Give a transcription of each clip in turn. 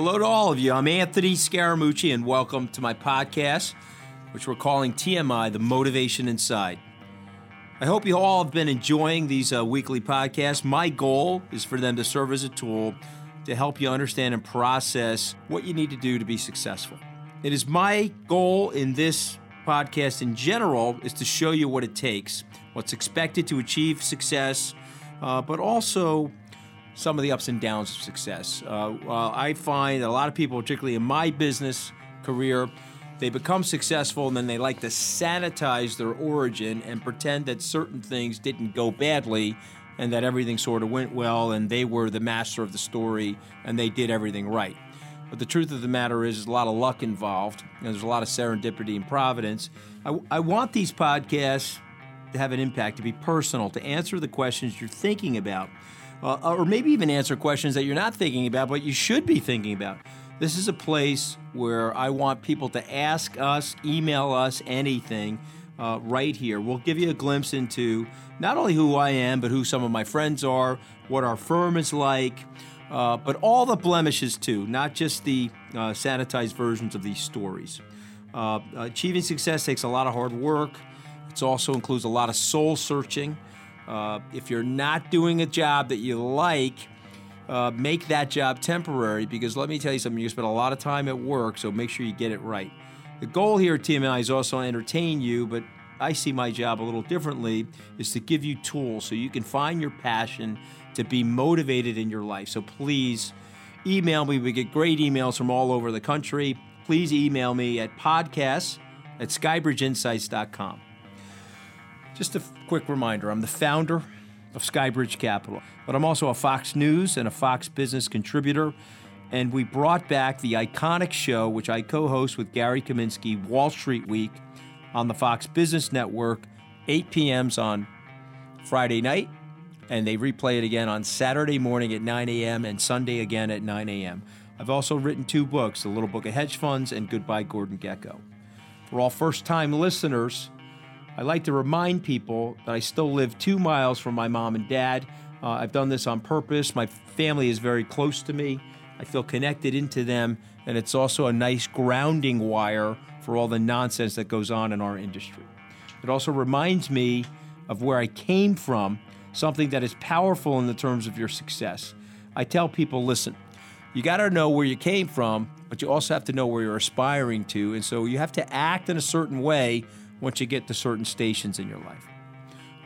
Hello to all of you. I'm Anthony Scaramucci, and welcome to my podcast, which we're calling TMI The Motivation Inside. I hope you all have been enjoying these uh, weekly podcasts. My goal is for them to serve as a tool to help you understand and process what you need to do to be successful. It is my goal in this podcast in general is to show you what it takes, what's expected to achieve success, uh, but also some of the ups and downs of success. Uh, I find that a lot of people, particularly in my business career, they become successful and then they like to sanitize their origin and pretend that certain things didn't go badly and that everything sort of went well and they were the master of the story and they did everything right. But the truth of the matter is, there's a lot of luck involved, and there's a lot of serendipity and providence. I, I want these podcasts to have an impact, to be personal, to answer the questions you're thinking about uh, or maybe even answer questions that you're not thinking about, but you should be thinking about. This is a place where I want people to ask us, email us anything uh, right here. We'll give you a glimpse into not only who I am, but who some of my friends are, what our firm is like, uh, but all the blemishes too, not just the uh, sanitized versions of these stories. Uh, achieving success takes a lot of hard work. It also includes a lot of soul searching. Uh, if you're not doing a job that you like, uh, make that job temporary because let me tell you something, you spend a lot of time at work, so make sure you get it right. The goal here at TMI is also to entertain you, but I see my job a little differently, is to give you tools so you can find your passion to be motivated in your life. So please email me. We get great emails from all over the country. Please email me at podcasts at skybridgeinsights.com. Just a quick reminder I'm the founder of Skybridge Capital, but I'm also a Fox News and a Fox Business contributor. And we brought back the iconic show, which I co host with Gary Kaminsky, Wall Street Week, on the Fox Business Network, 8 p.m.s on Friday night. And they replay it again on Saturday morning at 9 a.m. and Sunday again at 9 a.m. I've also written two books The Little Book of Hedge Funds and Goodbye Gordon Gekko. For all first time listeners, I like to remind people that I still live two miles from my mom and dad. Uh, I've done this on purpose. My family is very close to me. I feel connected into them, and it's also a nice grounding wire for all the nonsense that goes on in our industry. It also reminds me of where I came from, something that is powerful in the terms of your success. I tell people listen, you got to know where you came from, but you also have to know where you're aspiring to. And so you have to act in a certain way once you get to certain stations in your life.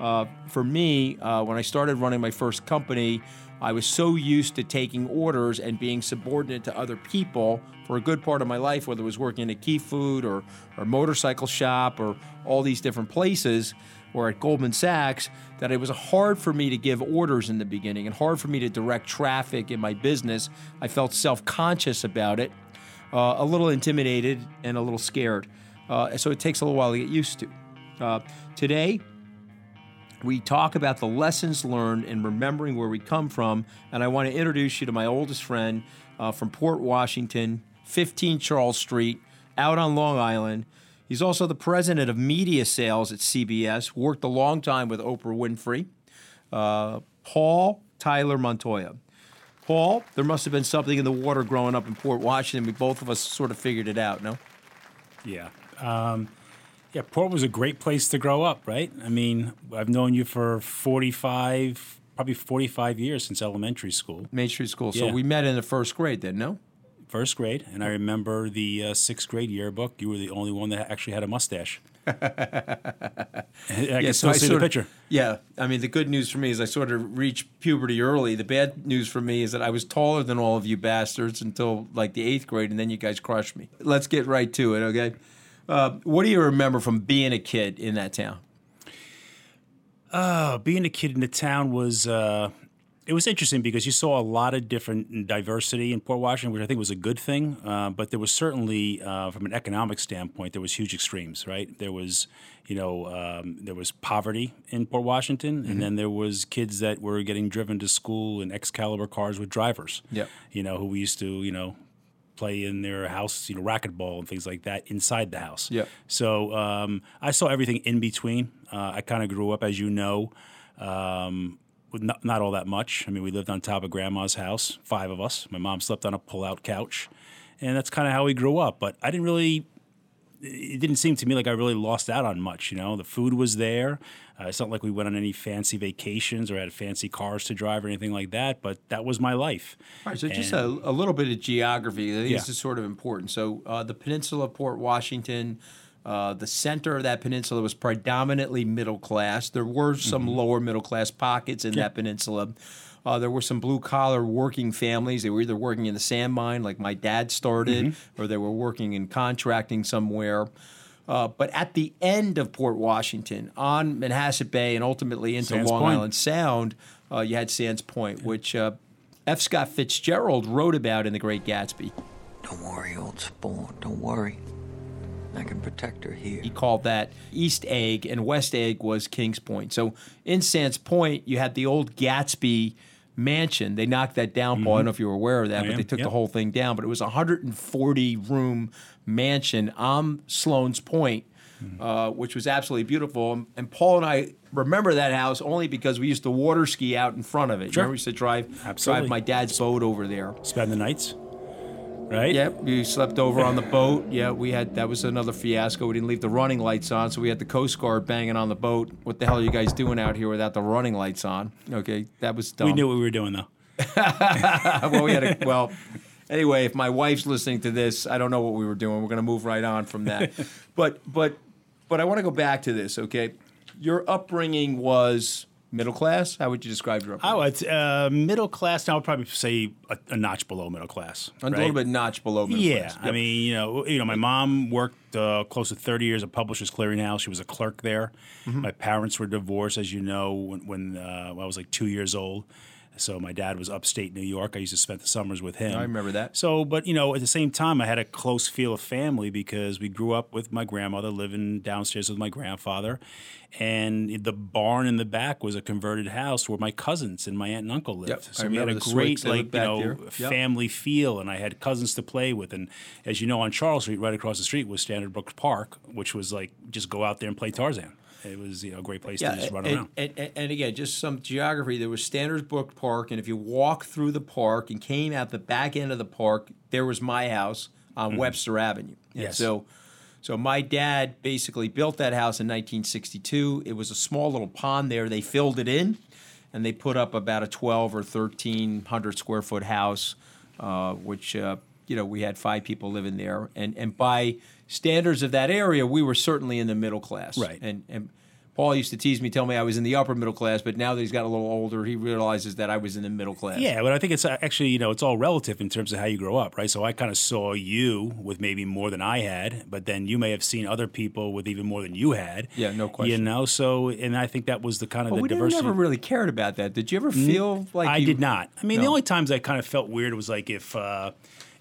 Uh, for me, uh, when I started running my first company, I was so used to taking orders and being subordinate to other people for a good part of my life, whether it was working in a key food or, or motorcycle shop or all these different places or at Goldman Sachs, that it was hard for me to give orders in the beginning and hard for me to direct traffic in my business. I felt self conscious about it, uh, a little intimidated, and a little scared. Uh, so it takes a little while to get used to. Uh, today, we talk about the lessons learned in remembering where we come from, and I want to introduce you to my oldest friend uh, from Port Washington, 15 Charles Street, out on Long Island. He's also the president of media sales at CBS, worked a long time with Oprah Winfrey. Uh, Paul Tyler Montoya. Paul, there must have been something in the water growing up in Port Washington. We both of us sort of figured it out, no? Yeah. Um, yeah, Port was a great place to grow up, right? I mean, I've known you for 45, probably 45 years since elementary school. Main Street School. So yeah. we met in the first grade then, no? First grade. And I remember the uh, sixth grade yearbook. You were the only one that actually had a mustache. I yeah, can still see the picture. Of, yeah, I mean, the good news for me is I sort of reached puberty early. The bad news for me is that I was taller than all of you bastards until like the eighth grade, and then you guys crushed me. Let's get right to it, okay? Uh, what do you remember from being a kid in that town? Uh, being a kid in the town was uh, it was interesting because you saw a lot of different diversity in Port Washington, which I think was a good thing. Uh, but there was certainly, uh, from an economic standpoint, there was huge extremes. Right, there was, you know, um, there was poverty in Port Washington, mm-hmm. and then there was kids that were getting driven to school in Excalibur cars with drivers. Yeah, you know, who we used to, you know, play in their house, you know, racquetball and things like that inside the house. Yeah. So um, I saw everything in between. Uh, I kind of grew up, as you know, um, not, not all that much. I mean, we lived on top of grandma's house, five of us. My mom slept on a pull-out couch, and that's kind of how we grew up. But I didn't really. It didn't seem to me like I really lost out on much. You know, the food was there. Uh, it's not like we went on any fancy vacations or had fancy cars to drive or anything like that. But that was my life. All right, so just a, a little bit of geography. I think Yeah. this is sort of important. So uh, the peninsula of Port Washington, uh, the center of that peninsula was predominantly middle class. There were some lower middle class pockets in that peninsula. Uh, there were some blue collar working families. They were either working in the sand mine, like my dad started, or they were working in contracting somewhere. Uh, but at the end of Port Washington, on Manhasset Bay, and ultimately into Sands Long Point. Island Sound, uh, you had Sands Point, which uh, F. Scott Fitzgerald wrote about in The Great Gatsby. Don't worry, old sport. Don't worry. I can protect her here. He called that East Egg, and West Egg was Kings Point. So in Sands Point, you had the old Gatsby mansion. They knocked that down, Paul. I don't know if you were aware of that, I but am, they took yep. the whole thing down. But it was a 140 room mansion on Sloan's Point. Uh, which was absolutely beautiful, and, and Paul and I remember that house only because we used to water ski out in front of it. Sure. Remember, we used to drive Absolutely. drive my dad's boat over there. Spend the nights, right? Yep, we slept over on the boat. Yeah, we had that was another fiasco. We didn't leave the running lights on, so we had the Coast Guard banging on the boat. What the hell are you guys doing out here without the running lights on? Okay, that was dumb. We knew what we were doing though. well, we had a, well. Anyway, if my wife's listening to this, I don't know what we were doing. We're going to move right on from that. but but but I want to go back to this. Okay, your upbringing was middle class. How would you describe your upbringing? Oh, it's uh, middle class. Now, I would probably say a, a notch below middle class. a little bit notch below middle Yeah, class. I mean, you know, you know, my mom worked uh, close to thirty years at Publishers Clearinghouse. She was a clerk there. Mm-hmm. My parents were divorced, as you know, when, when uh, I was like two years old. So my dad was upstate New York. I used to spend the summers with him. I remember that. So, but you know, at the same time, I had a close feel of family because we grew up with my grandmother living downstairs with my grandfather, and the barn in the back was a converted house where my cousins and my aunt and uncle lived. Yep, So I we had a great like you know. Yep. family feel, and I had cousins to play with. And as you know, on Charles Street, right across the street was Stannard Brook Park, which was like just go out there and play Tarzan. It was you know a great place to just run and, around. And, and, again, just some geography. There was Stannards Brook Park, and if you walk through the park and came out the back end of the park, there was my house on Webster Avenue. And Mm-hmm. Yes. So, so my dad basically built that house in 1962. It was a small little pond there. They filled it in, and they put up about a 12 or 1300 square foot house, uh, which uh, you know we had five people living there, and and by standards of that area, we were certainly in the middle class, Right. And and Paul used to tease me, tell me I was in the upper middle class, but now that he's got a little older, he realizes that I was in the middle class. Yeah, but I think it's uh, actually, you know, it's all relative in terms of how you grow up, right? So I kind of saw you with maybe more than I had, but then you may have seen other people with even more than you had. Yeah, no question. You know, so and I think that was the kind of But the we never, diversity. never really cared about that. Did you ever feel like I you- did not. I mean, the only times I kind of felt weird was like if, uh,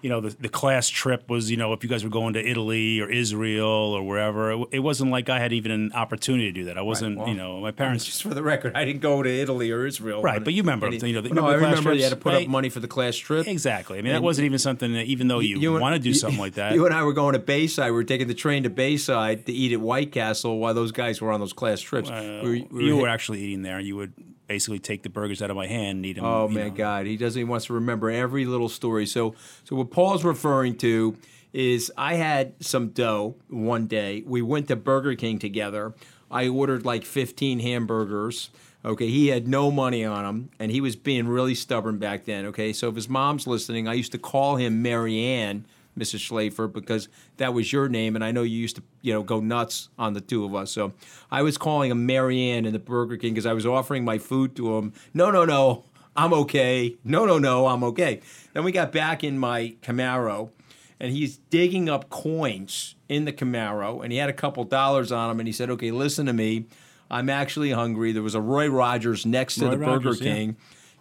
you know, the, the class trip was, you know, if you guys were going to Italy or Israel or wherever. It, it wasn't like I had even an opportunity to do that. I wasn't, well, you know, my parents. Just for the record, I didn't go to Italy or Israel. Right, but you remember, any- you know, the- no, remember I remember you had to put right? up money for the class trip. Exactly. I mean, that wasn't even something that, even though you, and- want to do something like that. You and I were going to Bayside. We were taking the train to Bayside to eat at White Castle while those guys were on those class trips. Uh, We- we you hit- were actually eating there. You would basically take the burgers out of my hand and eat them. Oh know. God, he doesn't. He wants to remember every little story. So, so what Paul's referring to is I had some dough one day. We went to Burger King together. I ordered like fifteen hamburgers. Okay, he had no money on him, and he was being really stubborn back then. Okay, so if his mom's listening, I used to call him Marianne, Mrs. Schlafer, because that was your name, and I know you used to, you know, go nuts on the two of us. So I was calling him Marianne in the Burger King because I was offering my food to him. No, no, no, I'm okay. No, no, no, I'm okay. Then we got back in my Camaro, and he's digging up coins in the Camaro, and he had a couple dollars on him, and he said, "Okay, listen to me. I'm actually hungry. There was a Roy Rogers next to Roy the Burger Rogers, yeah.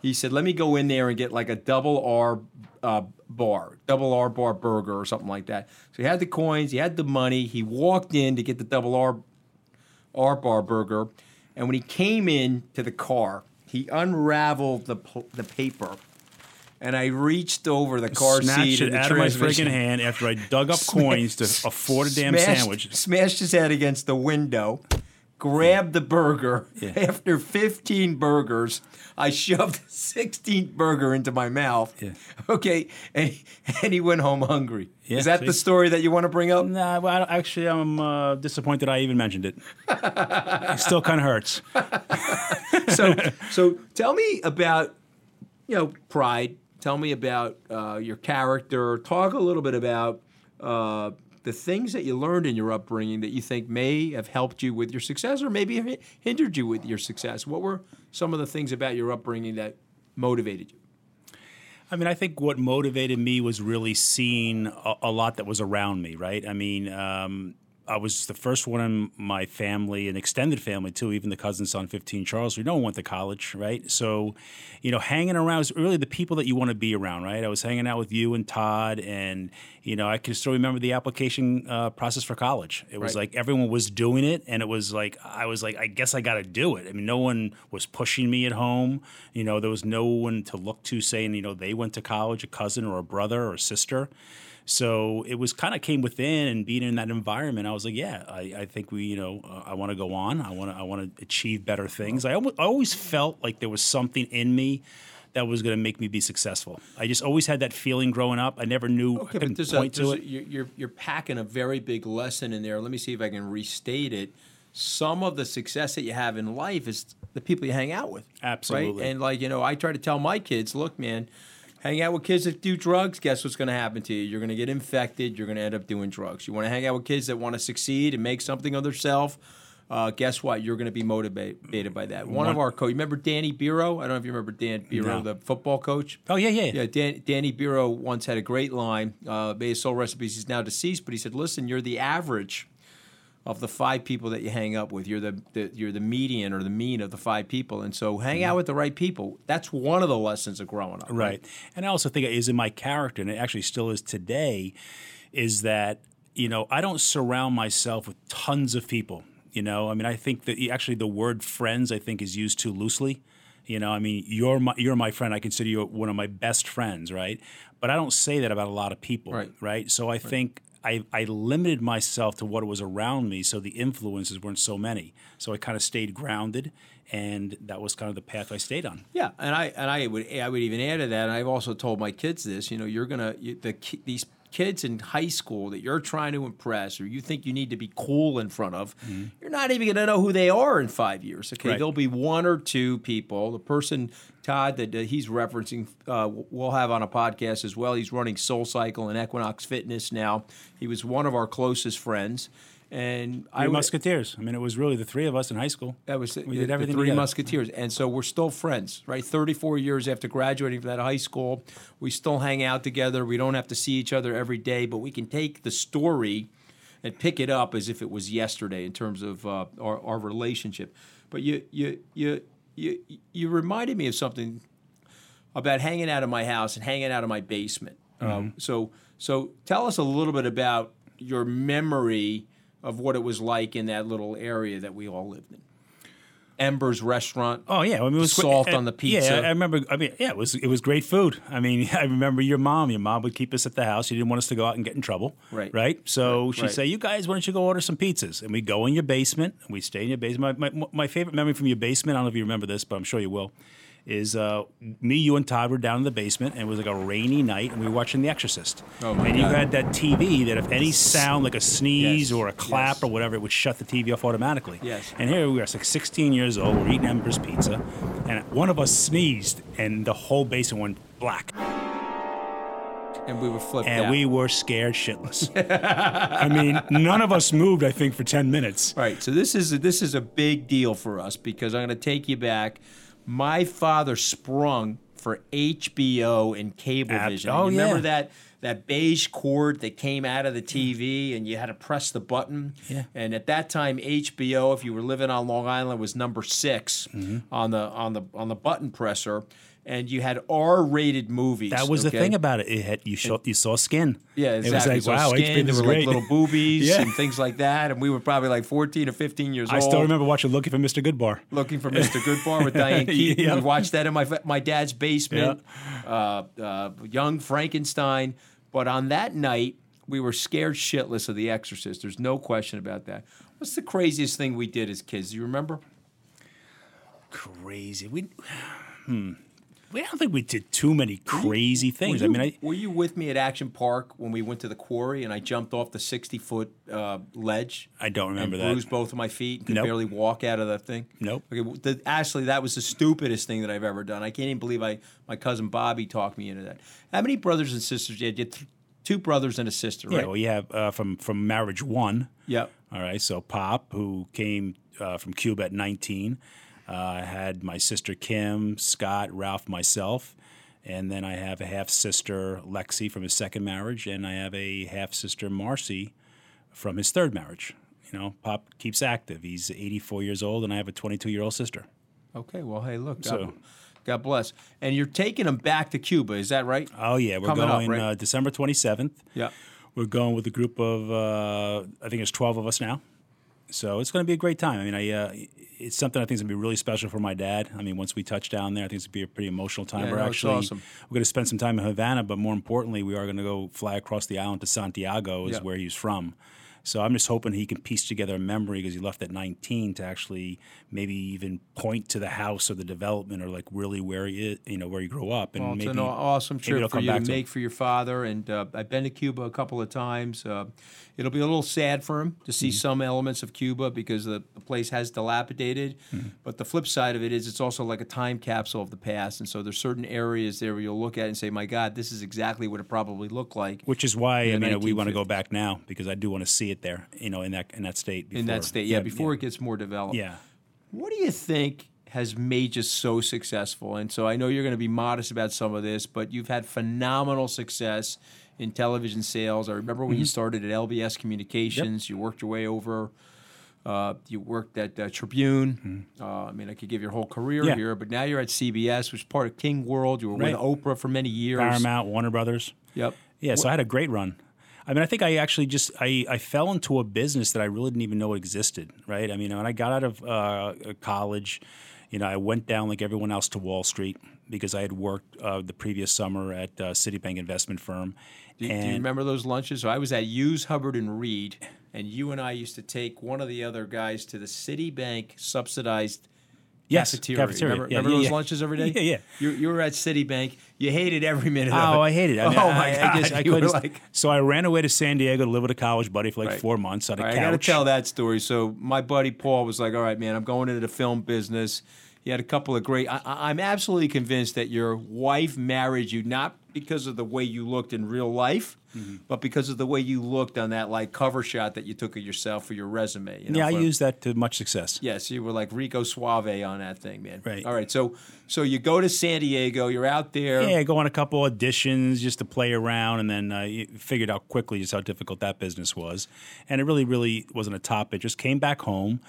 King." He said, "Let me go in there and get like a double R uh, bar, double R bar burger or something like that." So he had the coins, he had the money. He walked in to get the double R R bar burger, and when he came in to the car, he unraveled the the paper, and I reached over the car Snatched seat it out of my freaking hand after I dug up coins to afford a damn smashed, sandwich. Smashed his head against the window, grabbed the burger. After 15 burgers, I shoved the 16th burger into my mouth. Yeah. Okay, and, and he went home hungry. Yeah, Is that see? the story that you want to bring up? Nah, well, I- actually, I'm uh, disappointed I even mentioned it. it still kind of hurts. so so tell me about you know pride tell me about uh, your character talk a little bit about uh, the things that you learned in your upbringing that you think may have helped you with your success or maybe hindered you with your success what were some of the things about your upbringing that motivated you I mean, I think what motivated me was really seeing a, a lot that was around me, right? I mean, um, I was the first one in my family, an extended family too, even the cousins on 15 Charles. We don't went to college, right? So, you know, hanging around was really the people that you want to be around, right? I was hanging out with you and Todd, and, you know, I can still remember the application uh, process for college. It was Right. like everyone was doing it, and it was like, I was like, I guess I got to do it. I mean, no one was pushing me at home. You know, there was no one to look to saying, you know, they went to college, a cousin or a brother or a sister. So it was kind of came within and being in that environment. I was like, yeah, I, I think we, you know, uh, I want to go on. I want to, I want to achieve better things. I, almo- I always felt like there was something in me that was going to make me be successful. I just always had that feeling growing up. I never knew. I Okay, couldn't but there's point a, to it. you're, you're, you're packing a very big lesson in there. Let me see if I can restate it. Some of the success that you have in life is the people you hang out with. Absolutely. Right? And like, you know, I try to tell my kids, look, man, hang out with kids that do drugs, guess what's going to happen to you? You're going to get infected. You're going to end up doing drugs. You want to hang out with kids that want to succeed and make something of themselves. Uh, guess what? You're going to be motivated by that. One, of our coach, you remember Danny Biro? I don't know if you remember Dan Biro, No. the football coach. Oh yeah, yeah, Yeah, Dan, Danny Biro once had a great line. Uh, may his soul rest in peace. He's now deceased, but he said, "Listen, you're the average of the five people that you hang up with. You're the, the you're the median or the mean of the five people, and so hang mm-hmm. out with the right people. That's one of the lessons of growing up. Right. And I also think it is in my character, and it actually still is today, is that, you know, I don't surround myself with tons of people. You know, I mean, I think that actually the word friends, I think, is used too loosely. You know, I mean, you're my, you're my friend. I consider you one of my best friends, right? But I don't say that about a lot of people, Right. right? So I think I, I limited myself to what was around me, so the influences weren't so many. So I kind of stayed grounded, and that was kind of the path I stayed on. Yeah, and I and I would I would even add to that. And I've also told my kids this. You know, you're gonna you, the these kids in high school that you're trying to impress or you think you need to be cool in front of, mm-hmm. you're not even gonna know who they are in five years. Okay, Right. there'll be one or two people. The person Todd that uh, he's referencing, uh, we'll have on a podcast as well. He's running Soul Cycle and Equinox Fitness now. He was one of our closest friends. And I I would- Musketeers. I mean, it was really the three of us in high school. that was we the- did the everything Three together. Musketeers, and so we're still friends, right? Thirty-four years after graduating from that high school, we still hang out together. We don't have to see each other every day, but we can take the story and pick it up as if it was yesterday in terms of uh, our, our relationship. But you, you, you, you, you reminded me of something about hanging out of my house and hanging out of my basement. Um, so, so tell us a little bit about your memory of what it was like in that little area that we all lived in. Ember's restaurant. Oh yeah, I mean, it was Salt on the pizza. Yeah, I remember. I mean, yeah, it was it was great food. I mean, I remember your mom. Your mom would keep us at the house. She didn't want us to go out and get in trouble. Right. Right. So Right, she'd right. say, "You guys, why don't you go order some pizzas?" And we go in your basement. And we stay in your basement. My, my my favorite memory from your basement. I don't know if you remember this, but I'm sure you will. Is uh, me, you, and Todd were down in the basement, and it was like a rainy night, and we were watching The Exorcist. Oh, my and you God. had that TV that if any sound, like a sneeze Yes, or a clap yes. or whatever, it would shut the TV off automatically. Yes. And here we are, like 16 years old, we're eating Ember's pizza, and one of us sneezed, and the whole basement went black, and we would flip and out. we were scared shitless. I mean, none of us moved. I think for 10 minutes. Right. So this is a, this is a big deal for us because I'm going to take you back. My father sprung for HBO and Cablevision. oh, you remember yeah. that that beige cord that came out of the TV and you had to press the button. Yeah. And at that time, HBO, if you were living on Long Island, was number 6 Mm-hmm. on the on the on the button presser. And you had R-rated movies. That was okay? the thing about it. It had you saw you saw skin. Yeah, exactly. It was So like wow, skin, there were like little boobies Yeah. and things like that, and we were probably like 14 or 15 years I old. I still remember watching Looking for Mr. Goodbar. looking for Mr. Goodbar with Diane Keaton. Yeah. We watched that in my my dad's basement. Uh, uh, Young Frankenstein. But on that night, we were scared shitless of The Exorcist. There's no question about that. What's the craziest thing we did as kids? Do you remember? Crazy. We, hmm. We don't think we did too many crazy things. Were you, I mean, I, were you with me at Action Park when we went to the quarry and I jumped off the sixty foot uh, ledge? I don't remember and that. Bruised both of my feet and could Nope. barely walk out of that thing. Nope. Okay, well, the, Ashley, that was the stupidest thing that I've ever done. I can't even believe I my cousin Bobby talked me into that. How many brothers and sisters? You had, you had th- two brothers and a sister, yeah, right? well, you have uh, from from marriage one. Yep. All right, so Pop, who came uh, from Cuba at 19, uh, I had my sister Kim, Scott, Ralph, myself, and then I have a half sister Lexi from his second marriage, and I have a half sister Marcy from his third marriage. You know, Pop keeps active. He's 84 years old, and I have a 22 year old sister. Okay. Well, hey, look. God, So- God bless. And you're taking them back to Cuba. Is that right? Oh yeah, we're Coming up, going right? uh, December 27th. Yeah. We're going with a group of uh, I think it's 12 of us now. So it's going to be a great time. I mean, I uh, it's something I think is going to be really special for my dad. I mean, once we touch down there, I think it's going to be a pretty emotional time. Yeah, we're no, actually awesome. we're going to spend some time in Havana, but more importantly, we are going to go fly across the island to Santiago, is Yeah. where he's from. So I'm just hoping he can piece together a memory because he left at 19 to actually maybe even point to the house or the development or like really where he is, you know, where he grew up, and Well, it's an awesome trip for you to back to him. make for your father. And uh, I've been to Cuba a couple of times. Uh, it'll be a little sad for him to see Mm-hmm. some elements of Cuba because the, the place has dilapidated. Mm-hmm. But the flip side of it is it's also like a time capsule of the past. And so there's certain areas there where you'll look at and say, my God, this is exactly what it probably looked like Which is why I mean we want to go back now because I do want to see it there, you know, in that in that state. Before, in that state. Yeah, before it gets more developed. yeah. What do you think has made you so successful? And so I know you're going to be modest about some of this, but you've had phenomenal success in television sales. I remember when you started at LBS Communications, you worked your way over. Uh, you worked at uh, Tribune. Uh, I mean, I could give your whole career Yeah. here, but now you're at CBS, which is part of King World. You were Right. with Oprah for many years. Paramount, Warner Brothers. Yep. Yeah, so I had a great run. I mean, I think I actually just I, I fell into a business that I really didn't even know existed. Right? I mean, when I got out of uh, college, you know, I went down like everyone else to Wall Street because I had worked uh, the previous summer at uh, Citibank investment firm. Do, do you remember those lunches? So I was at Hughes, Hubbard, and Reed, and you and I used to take one of the other guys to the Citibank subsidized Yes, cafeteria. cafeteria. Remember, Yeah, remember yeah, those yeah. lunches every day? Yeah, yeah. You, you were at Citibank. You hated every minute of oh, it. Oh, I hated it. I mean, oh my I, god! just I were like, so I ran away to San Diego to live with a college buddy for like Right. four months on a right, couch. I got to tell that story. So my buddy Paul was like, "All right, man, I'm going into the film business." He had a couple of great. I, I- I'm absolutely convinced that your wife married you not because of the way you looked in real life, Mm-hmm. but because of the way you looked on that like cover shot that you took of yourself for your resume. You know, yeah, I used that to much success. Yes, you were like Rico Suave on that thing, man. Right. All right. So, so you go to San Diego. You're out there. Yeah, go on a couple auditions just to play around, and then uh, you figured out quickly just how difficult that business was. And it really, really wasn't a top It just Came back home,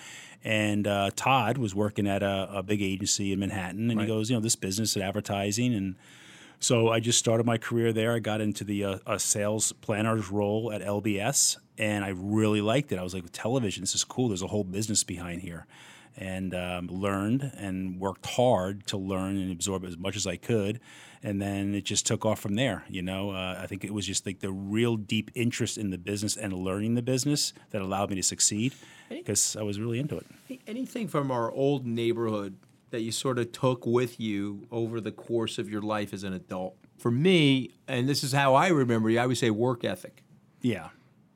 and uh, Todd was working at a, a big agency in Manhattan, and Right. he goes, you know, this business at advertising, and so I just started my career there. I got into the uh, a sales planner's role at LBS, and I really liked it. I was like, television, this is cool. There's a whole business behind here, and um, learned and worked hard to learn and absorb as much as I could. And then it just took off from there. You know, uh, I think it was just like the real deep interest in the business and learning the business that allowed me to succeed because I was really into it. Anything from our old neighborhood that you sort of took with you over the course of your life as an adult? For me, and this is how I remember you, I would say work ethic. Yeah.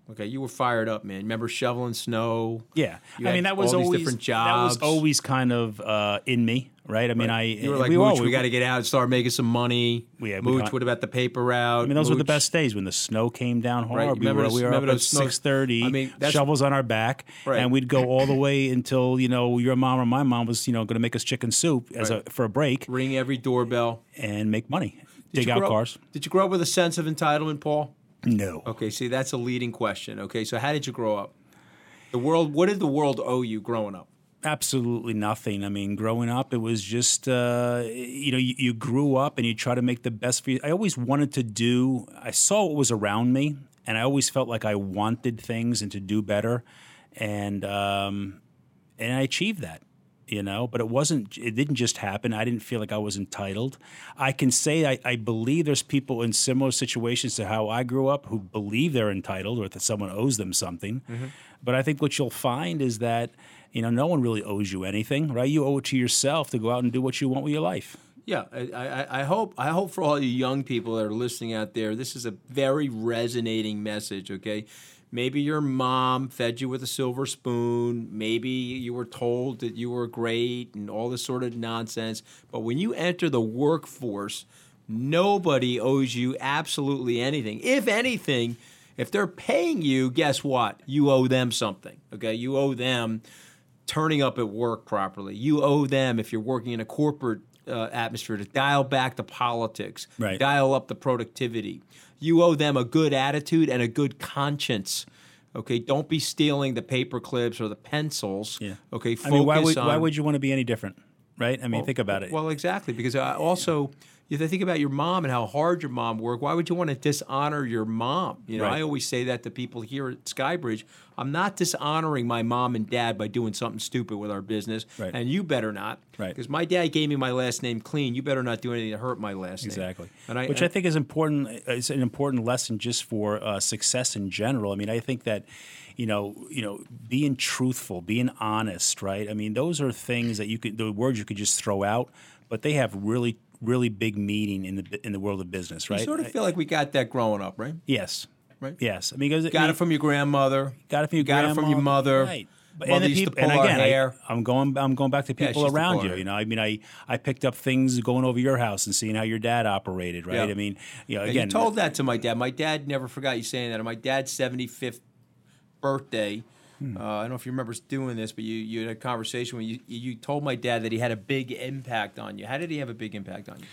Okay, you were fired up, man. Remember shoveling snow? Yeah, I mean that was always different that was always kind of uh, in me, right? I mean, I You were eh, like, we Mooch, all- we got to get out and start making some money. Yeah, we Mooch, got- what about the paper route? I mean, those were the best days when the snow came down hard. Right, We remember were, those- we were up at six thirty. I mean, shovels on our back, Right. and we'd go all the way until you know your mom or my mom was you know going to make us chicken soup as Right. a for a break Ring every doorbell. and make money, Did dig out grow- cars. Did you grow up with a sense of entitlement, Paul? No, Okay, see, that's a leading question. Okay, so how did you grow up? The world. What did the world owe you growing up? Absolutely nothing. I mean, growing up, it was just uh, you know you, you grew up and you try to make the best for you. I always wanted to do. I saw what was around me, and I always felt like I wanted things and to do better, and um, and I achieved that. you know but it wasn't it didn't just happen i didn't feel like i was entitled i can say i, I believe there's people in similar situations to how i grew up who believe they're entitled or that someone owes them something Mm-hmm. but i think what you'll find is that you know no one really owes you anything right you owe it to yourself to go out and do what you want with your life Yeah, I, I, I hope I hope for all you young people that are listening out there, this is a very resonating message. Okay, maybe your mom fed you with a silver spoon. Maybe you were told that you were great and all this sort of nonsense. But when you enter the workforce, nobody owes you absolutely anything. If anything, if they're paying you, guess what? You owe them something. Okay, you owe them turning up at work properly. You owe them if you're working in a corporate uh, atmosphere to dial back the politics, Right. dial up the productivity. You owe them a good attitude and a good conscience. Okay, don't be stealing the paper clips or the pencils. Yeah. Okay, i focus mean why would, on why would you want to be any different right i mean think about it well, exactly, because I also you have to think about your mom and how hard your mom worked. Why would you want to dishonor your mom? You know, Right. I always say that to people here at Skybridge. I'm not dishonoring my mom and dad by doing something stupid with our business, Right. and you better not, Right. Because my dad gave me my last name clean. You better not do anything to hurt my last name. Exactly, And I, which and- I think is important. It's an important lesson just for uh, success in general. I mean, I think that you know, you know, being truthful, being honest, right? I mean, those are things that you could, the words you could just throw out, but they have really, really big meaning in the in the world of business, right? I sort of feel like we got that growing up, right? yes, Right. Yes, I mean, Got I mean, it from your grandmother. got it from your grandmother. got it from your mother. right? But, Mother and, the peop- and again. I, am going. I'm going back to people to around you. You know, I mean, I I picked up things going over your house and seeing how your dad operated. Right. Yeah. I mean, you know, Yeah, again, you told that to my dad. My dad never forgot you saying that. On my dad's 75th birthday, Hmm. uh, I don't know if you remember doing this, but you, you had a conversation where you, you told my dad that he had a big impact on you. How did he have a big impact on you?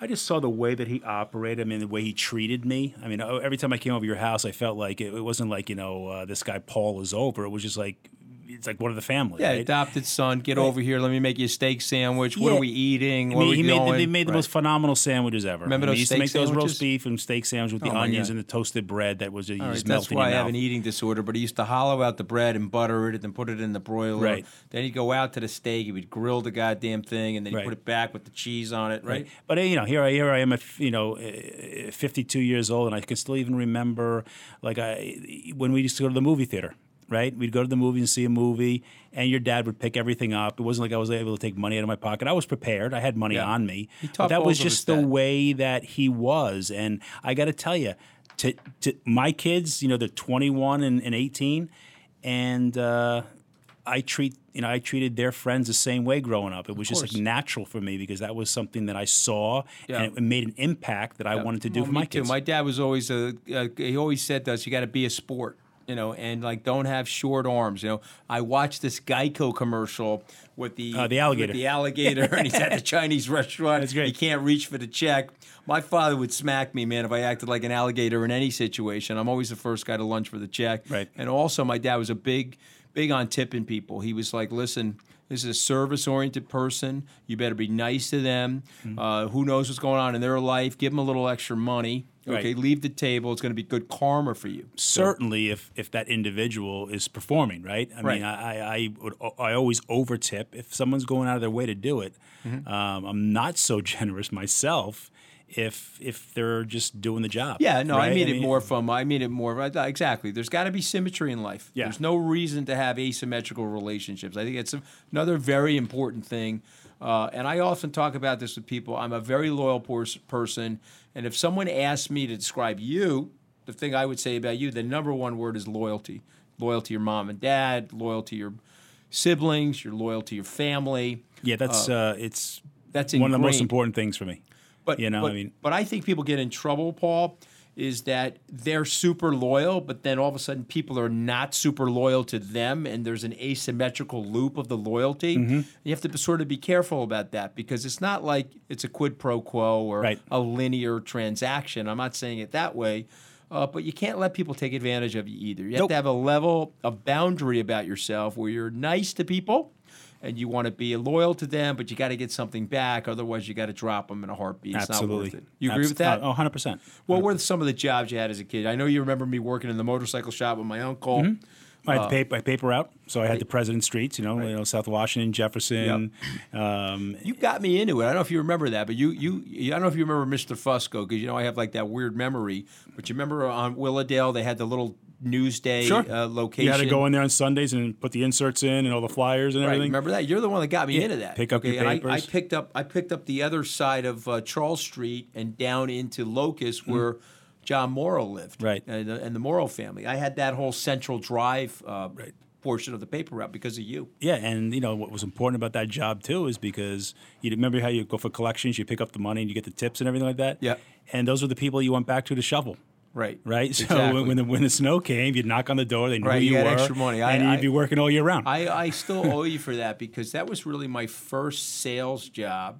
I just saw the way that he operated. I mean, the way he treated me. I mean, every time I came over your house, I felt like it, it wasn't like you know uh, this guy Paul is over. It was just like it's like one of the family. Yeah, right? adopted son, get over here. Let me make you a steak sandwich. What are we eating? I mean, are we he made the, they made the Right. most phenomenal sandwiches ever. Remember I mean, those he used to steak make those roast beef and steak sandwiches with Oh, the onions God. and the toasted bread that was just All right, melt that's why I have an eating disorder. But he used to hollow out the bread and butter it, and then put it in the broiler. Right. Then he'd go out to the steak. He would grill the goddamn thing, and then he'd put it back with the cheese on it. Right. But you know, here I here I am at you know, uh, 52 years old, and I can still even remember like I when we used to go to the movie theater. Right, we'd go to the movie and see a movie, and your dad would pick everything up. It wasn't like I was able to take money out of my pocket. I was prepared. I had money Yeah. on me. But that was just the that. way that he was, and I got to tell you, to, to my kids, you know, they're 21 and, and 18, and uh, I treat you know I treated their friends the same way growing up. It was just like natural for me because that was something that I saw Yeah. and it made an impact that I wanted to do Well, for my too. kids. My dad was always a. Uh, he always said to us, "You got to be a sport." You know, and like don't have short arms. You know, I watched this Geico commercial with the Uh, the alligator. the alligator, and he's at the Chinese restaurant. That's great. He can't reach for the check. My father would smack me, man, if I acted like an alligator in any situation. I'm always the first guy to lunch for the check. Right. And also, my dad was a big, big on tipping people. He was like, listen. This is a service-oriented person. You better be nice to them. Mm-hmm. Uh, who knows what's going on in their life? Give them a little extra money. Okay, Right. leave the table. It's going to be good karma for you. Certainly, if if that individual is performing right, I Right. mean, I, I I would I always overtip if someone's going out of their way to do it. Mm-hmm. Um, I'm not so generous myself if if they're just doing the job. Yeah, no, I right? mean it more from. I mean it more exactly. There's got to be symmetry in life. Yeah. There's no reason to have asymmetrical relationships. I think it's another very important thing. Uh, and I often talk about this with people. I'm a very loyal pers- person, and if someone asked me to describe you, the thing I would say about you, the number one word is loyalty. Loyal to your mom and dad. Loyal to your siblings. You're loyal to your family. Yeah, that's uh, it's That's one of the most important things for me. But You know, but, I mean- but I think people get in trouble, Paul, is that they're super loyal, but then all of a sudden people are not super loyal to them, and there's an asymmetrical loop of the loyalty. Mm-hmm. You have to sort of be careful about that because it's not like it's a quid pro quo or Right. a linear transaction. I'm not saying it that way. Uh, but you can't let people take advantage of you either. You have Nope. to have a level of boundary about yourself where you're nice to people and you want to be loyal to them, but you got to get something back. Otherwise, you got to drop them in a heartbeat. It's Absolutely. not worth it. You agree with that? Oh, 100 percent. What were some of the jobs you had as a kid? I know you remember me working in the motorcycle shop with my uncle. Mm-hmm. I had Uh, the paper, paper out, so I had right. the President Streets, you know, you know, South Washington, Jefferson. Um, You got me into it. I don't know if you remember that, but you, you, you I don't know if you remember Mr. Fusco because you know I have like that weird memory. But you remember on Willowdale they had the little Newsday sure. uh, location. You had to go in there on Sundays and put the inserts in and all the flyers and Right, everything. remember that? You're the one that got me Yeah, into that. pick up your and I, I picked up I picked up the other side of uh, Charles Street and down into Locust where John Morrow lived. Right. And, the- and the Morrow family. I had that whole Central Drive uh, Right. portion of the paper route because of you. Yeah, and you know what was important about that job too is because you remember how you go for collections, you pick up the money and you get the tips and everything like that. Yeah. and those were the people you went back to to shovel. Right. Right, so Exactly. when, when the when the snow came, you'd knock on the door. They knew Right, who you, you had were, extra money. I- and you'd be working all year round. I, I still owe you for that because that was really my first sales job.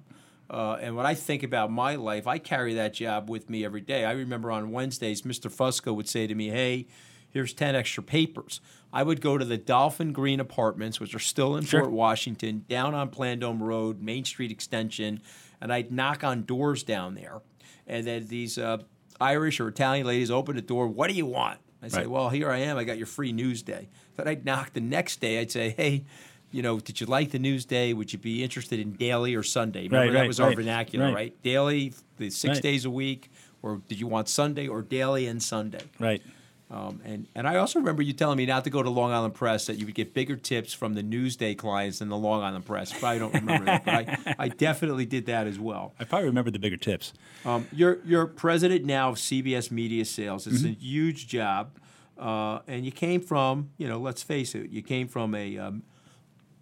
Uh, and when I think about my life, I carry that job with me every day. I remember on Wednesdays, Mr. Fusco would say to me, Hey, here's 10 extra papers. I would go to the Dolphin Green Apartments, which are still in Sure. Port Washington, down on Plandome Road, Main Street Extension, and I'd knock on doors down there. And then these uh, Irish or Italian ladies open the door, What do you want? I say, Right. Well, here I am. I got your free Newsday. Then I'd knock the next day. I'd say, Hey, you know, did you like the Newsday? Would you be interested in daily or Sunday? Remember Right, that right, was our vernacular, right. Daily, the six days a week, or did you want Sunday or daily and Sunday? right. Um, and and I also remember you telling me not to go to Long Island Press that you would get bigger tips from the Newsday clients than the Long Island Press. Probably don't remember that, but I, I definitely did that as well. I probably remember the bigger tips. Um, you're you're president now of CBS Media Sales. It's Mm-hmm. a huge job, uh, and you came from you know let's face it, you came from a um,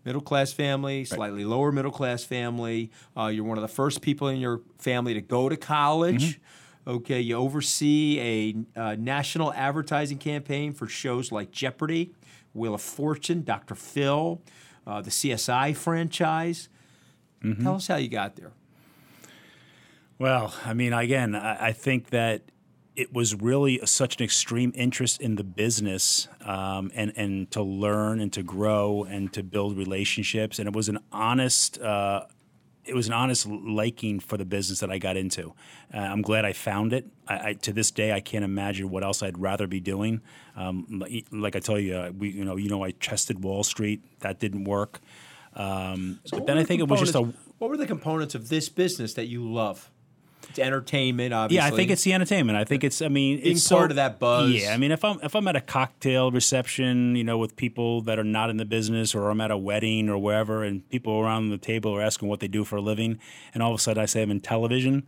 middle class family, slightly lower middle class family. Uh, you're one of the first people in your family to go to college. Mm-hmm. Okay, you oversee a uh, national advertising campaign for shows like Jeopardy, Wheel of Fortune, Dr. Phil, uh, the CSI franchise. Mm-hmm. Tell us how you got there. Well, I mean, again, I, I think that it was really such an extreme interest in the business um, and and to learn and to grow and to build relationships, and it was an honest. Uh, it was an honest liking for the business that I got into. Uh, I'm glad I found it. I, I, to this day, I can't imagine what else I'd rather be doing. Um, like I tell you, uh, we, you know, you know, I tested Wall Street. That didn't work. Um, but then I the think it was just a What were the components of this business that you love? It's entertainment, obviously. Yeah, I think it's the entertainment. I think it's. I mean, Being it's part so- of that buzz. Yeah, I mean, if I'm if I'm at a cocktail reception, you know, with people that are not in the business, or I'm at a wedding or wherever, and people around the table are asking what they do for a living, and all of a sudden I say I'm in television,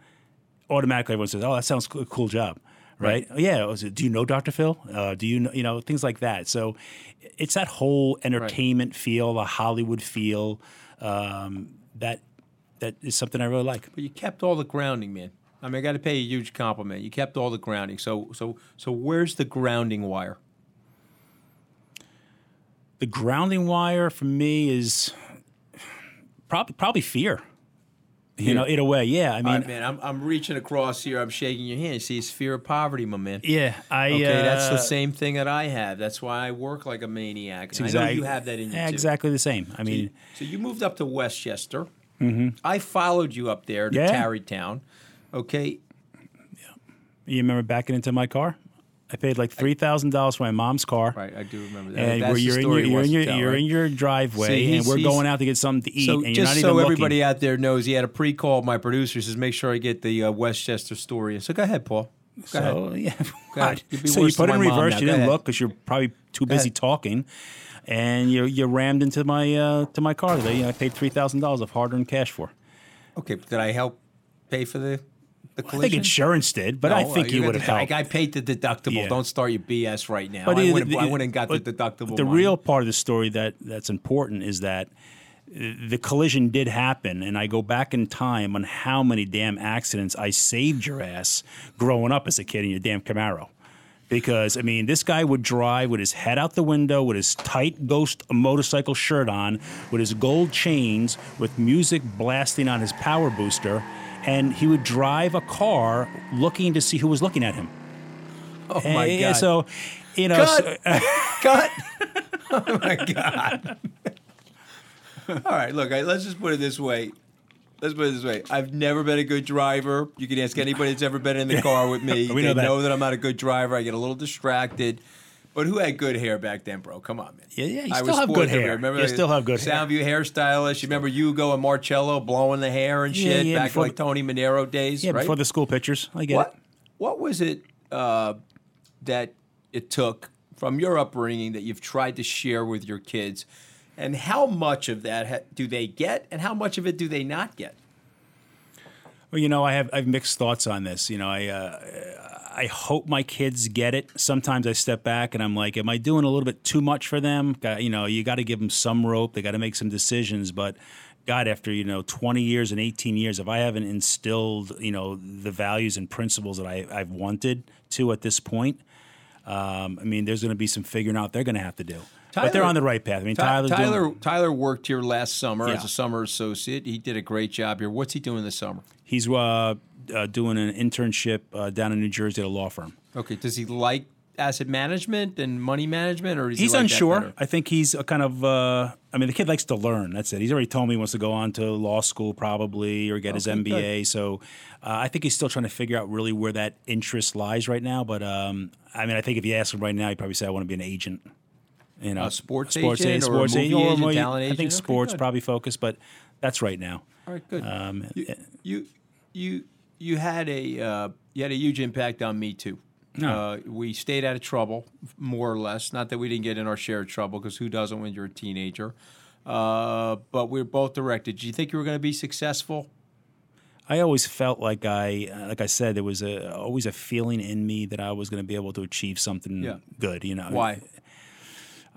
automatically everyone says, "Oh, that sounds a cool job." Right? Yeah. Was it, do you know Dr. Phil? Uh, do you know, you know things like that? So it's that whole entertainment feel, the Hollywood feel um, that that is something I really like. But you kept all the grounding, man. I mean, I got to pay you a huge compliment. You kept all the grounding. So, so, so, where's the grounding wire? the grounding wire for me is probably probably fear. You know, in a way, yeah. I mean, right, man, I'm, I'm reaching across here. I'm shaking your hand. See, it's fear of poverty, my man. yeah. I Okay, that's the uh, same thing that I have. That's why I work like a maniac. And I know you have that in you yeah. Exactly the same. I mean, So you moved up to Westchester. I followed you up there to Yeah. Tarrytown. Okay, Yeah. you remember backing into my car? I paid like three thousand dollars for my mom's car. right, I do remember that. And That's the you're in story your you're in your tell, you're right? in your driveway, See, and we're going out to get something to eat, So and you're just so everybody looking. out there knows, he had a pre-call. My producer says, make sure I get the uh, Westchester story. So go ahead, Paul. Go ahead. So yeah, ahead. You'd so you put it in reverse. You didn't look because you're probably too busy talking, and you you rammed into my uh, to my car today. I paid three thousand dollars of hard earned cash for. Okay, but did I help pay for the the I collision? think insurance did, but No, I think uh, you would have helped. I paid the deductible. Yeah. Don't start your BS right now. But I, the- went, and- the- I went got the deductible. The money. real part of the story that that's important is that uh, the collision did happen, and I go back in time on how many damn accidents I saved your ass growing up as a kid in your damn Camaro. Because I mean, this guy would drive with his head out the window, with his tight ghost motorcycle shirt on, with his gold chains, with music blasting on his power booster, and he would drive a car looking to see who was looking at him. Oh my And, god! So, you know, Cut! so- Cut! oh my god! All right, look. Let's just put it this way. Let's put it this way. I've never been a good driver. You can ask anybody that's ever been in the car with me. We they know that. know that I'm not a good driver. I get a little distracted. But who had good hair back then, bro? Come on, man. Yeah, yeah, you I still have good hair. everywhere. Remember You still have good hair. Soundview hairstylist. You remember Hugo and Marcello blowing the hair and Yeah, shit yeah, back in before like Tony Manero days, Yeah, right? before the school pictures. I get what it. what was it uh, that it took from your upbringing that you've tried to share with your kids, and how much of that ha- do they get, and how much of it do they not get? Well, you know, I have I have mixed thoughts on this. You know, I uh, I hope my kids get it. Sometimes I step back and I'm like, am I doing a little bit too much for them? You know, you got to give them some rope. They got to make some decisions. But God, after you know 20 years and 18 years, if I haven't instilled you know the values and principles that I, I've wanted to at this point, um, I mean, there's going to be some figuring out they're going to have to do. But they're on the right path. I mean, Ty- Tyler's doing- Tyler Tyler worked here last summer as a summer associate. He did a great job here. What's he doing this summer? He's uh, uh, doing an internship uh, down in New Jersey at a law firm. Okay, does he like asset management and money management, or He's he like unsure. I think he's a kind of. Uh, I mean, the kid likes to learn. That's it. He's already told me he wants to go on to law school probably or get his Okay, MBA. So uh, I think he's still trying to figure out really where that interest lies right now. But um, I mean, I think if you ask him right now, he'd probably say, "I want to be an agent." You know, A sports sports agent or a movie agent, movie- talent I think? Okay, sports good. probably focused, but that's right now. All right, good. Um, you, you you you had a uh, you had a huge impact on me too. No. Uh, we stayed out of trouble, more or less. Not that we didn't get in our share of trouble, because who doesn't when you're a teenager? Uh, but we were both directed. Do you think you were going to be successful? I always felt like I, uh, like I said, there was a always a feeling in me that I was going to be able to achieve something Yeah. good. You know, Why?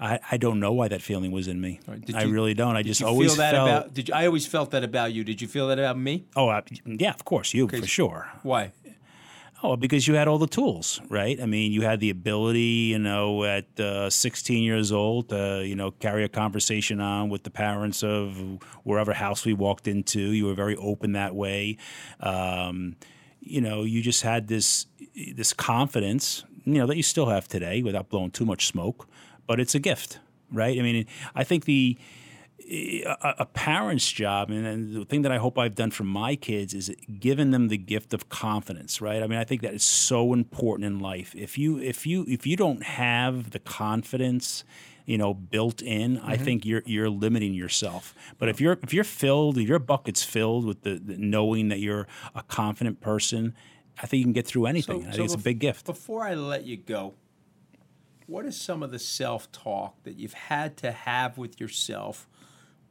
I, I don't know why that feeling was in me. Right. I you- really don't. I just always feel that felt. about? Did you, I always felt that about you? Did you feel that about me? oh, I, yeah, of course, you for sure. Why? Oh, because you had all the tools, right? I mean, you had the ability, you know, at uh, 16 years old, to, you know, carry a conversation on with the parents of wherever house we walked into. You were very open that way. Um, you know, you just had this this confidence, you know, that you still have today, without blowing too much smoke. But it's a gift, right? I mean, I think the a, a parent's job, and, and the thing that I hope I've done for my kids is given them the gift of confidence, right? I mean, I think that is so important in life. If you if you if you don't have the confidence, you know, built in, I mm-hmm. think you're you're limiting yourself. But if you're if you're filled, if your bucket's filled with the, the knowing that you're a confident person, I think you can get through anything. I think it's a big gift. Before I let you go, what is some of the self talk that you've had to have with yourself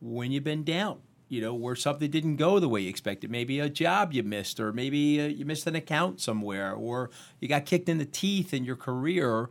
when you've been down? You know, where something didn't go the way you expected. Maybe a job you missed, or maybe uh, you missed an account somewhere, or you got kicked in the teeth in your career.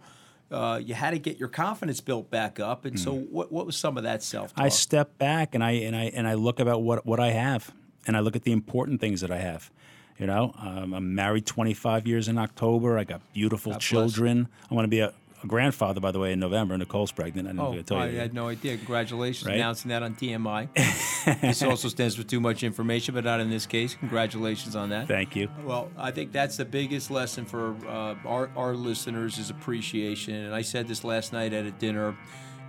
Uh, you had to get your confidence built back up, and so what? What was some of that self talk? Hmm. I step back and I and I and I look about what what I have, and I look at the important things that I have. You know, um, I'm married 25 years in October. I got beautiful bless. children. I want to be a grandfather, by the way, in November. Nicole's pregnant. I didn't know Oh, if I I you. had no idea. Congratulations Right? announcing that on TMI. this also stands for too much information, but not in this case. Congratulations on that. Thank you. Well, I think that's the biggest lesson for uh, our, our listeners is appreciation. And I said this last night at a dinner.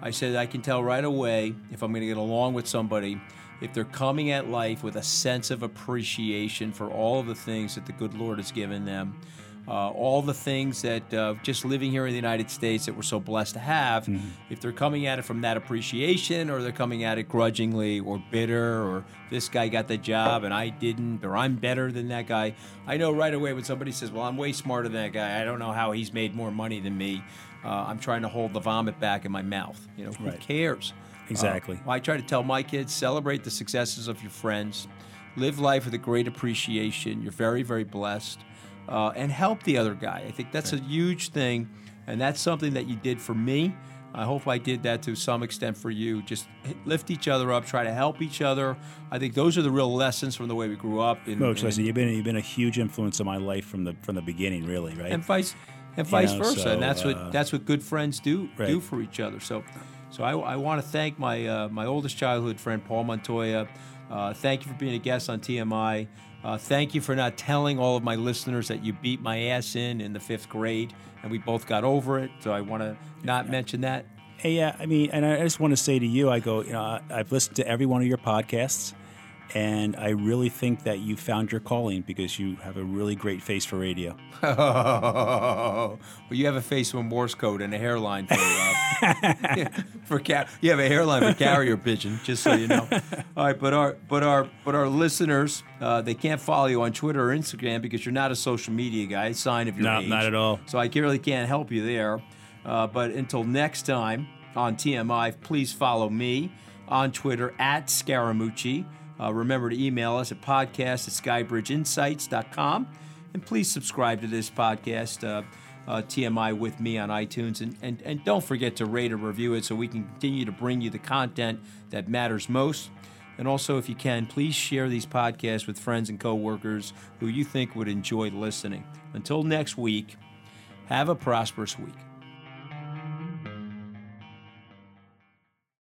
I said I can tell right away if I'm going to get along with somebody if they're coming at life with a sense of appreciation for all of the things that the good Lord has given them. Uh, all the things that uh, just living here in the United States that we're so blessed to have, if they're coming at it from that appreciation or they're coming at it grudgingly or bitter or this guy got the job and I didn't or I'm better than that guy, I know right away when somebody says, Well, I'm way smarter than that guy, I don't know how he's made more money than me. Uh, I'm trying to hold the vomit back in my mouth. You know, who Right. cares? Exactly. Uh, I try to tell my kids celebrate the successes of your friends, live life with a great appreciation. You're very, very blessed, uh, and help the other guy. I think that's a huge thing, and that's something that you did for me. I hope I did that to some extent for you. Just lift each other up, try to help each other. I think those are the real lessons from the way we grew up. Coach, and- listen, you've been you've been a huge influence on my life from the from the beginning, really, right? and vice and vice know, versa. so, and that's uh, what that's what good friends do do for each other. So, so I, I want to thank my uh, my oldest childhood friend Paul Montoya. Uh, thank you for being a guest on TMI. Uh, thank you for not telling all of my listeners that you beat my ass in in the fifth grade, and we both got over it. So I want to not mention that. Hey, yeah, I mean, and I just want to say to you, I go, you know, I've listened to every one of your podcasts, And I really think that you found your calling because you have a really great face for radio. well, you have a face for Morse code and a hairline for uh, for car- you have a hairline for carrier pigeon. Just so you know. All right, but our but our but our listeners, uh, they can't follow you on Twitter or Instagram because you're not a social media guy. Sign of your No, age. not at all. So I really can't help you there. Uh, but until next time on TMI, please follow me on Twitter at Scaramucci. Uh, remember to email us at podcast at skybridgeinsights.com. And please subscribe to this podcast, uh, uh, TMI with me on iTunes. And, and, and don't forget to rate or review it so we can continue to bring you the content that matters most. And also, if you can, please share these podcasts with friends and coworkers who you think would enjoy listening. Until next week, have a prosperous week.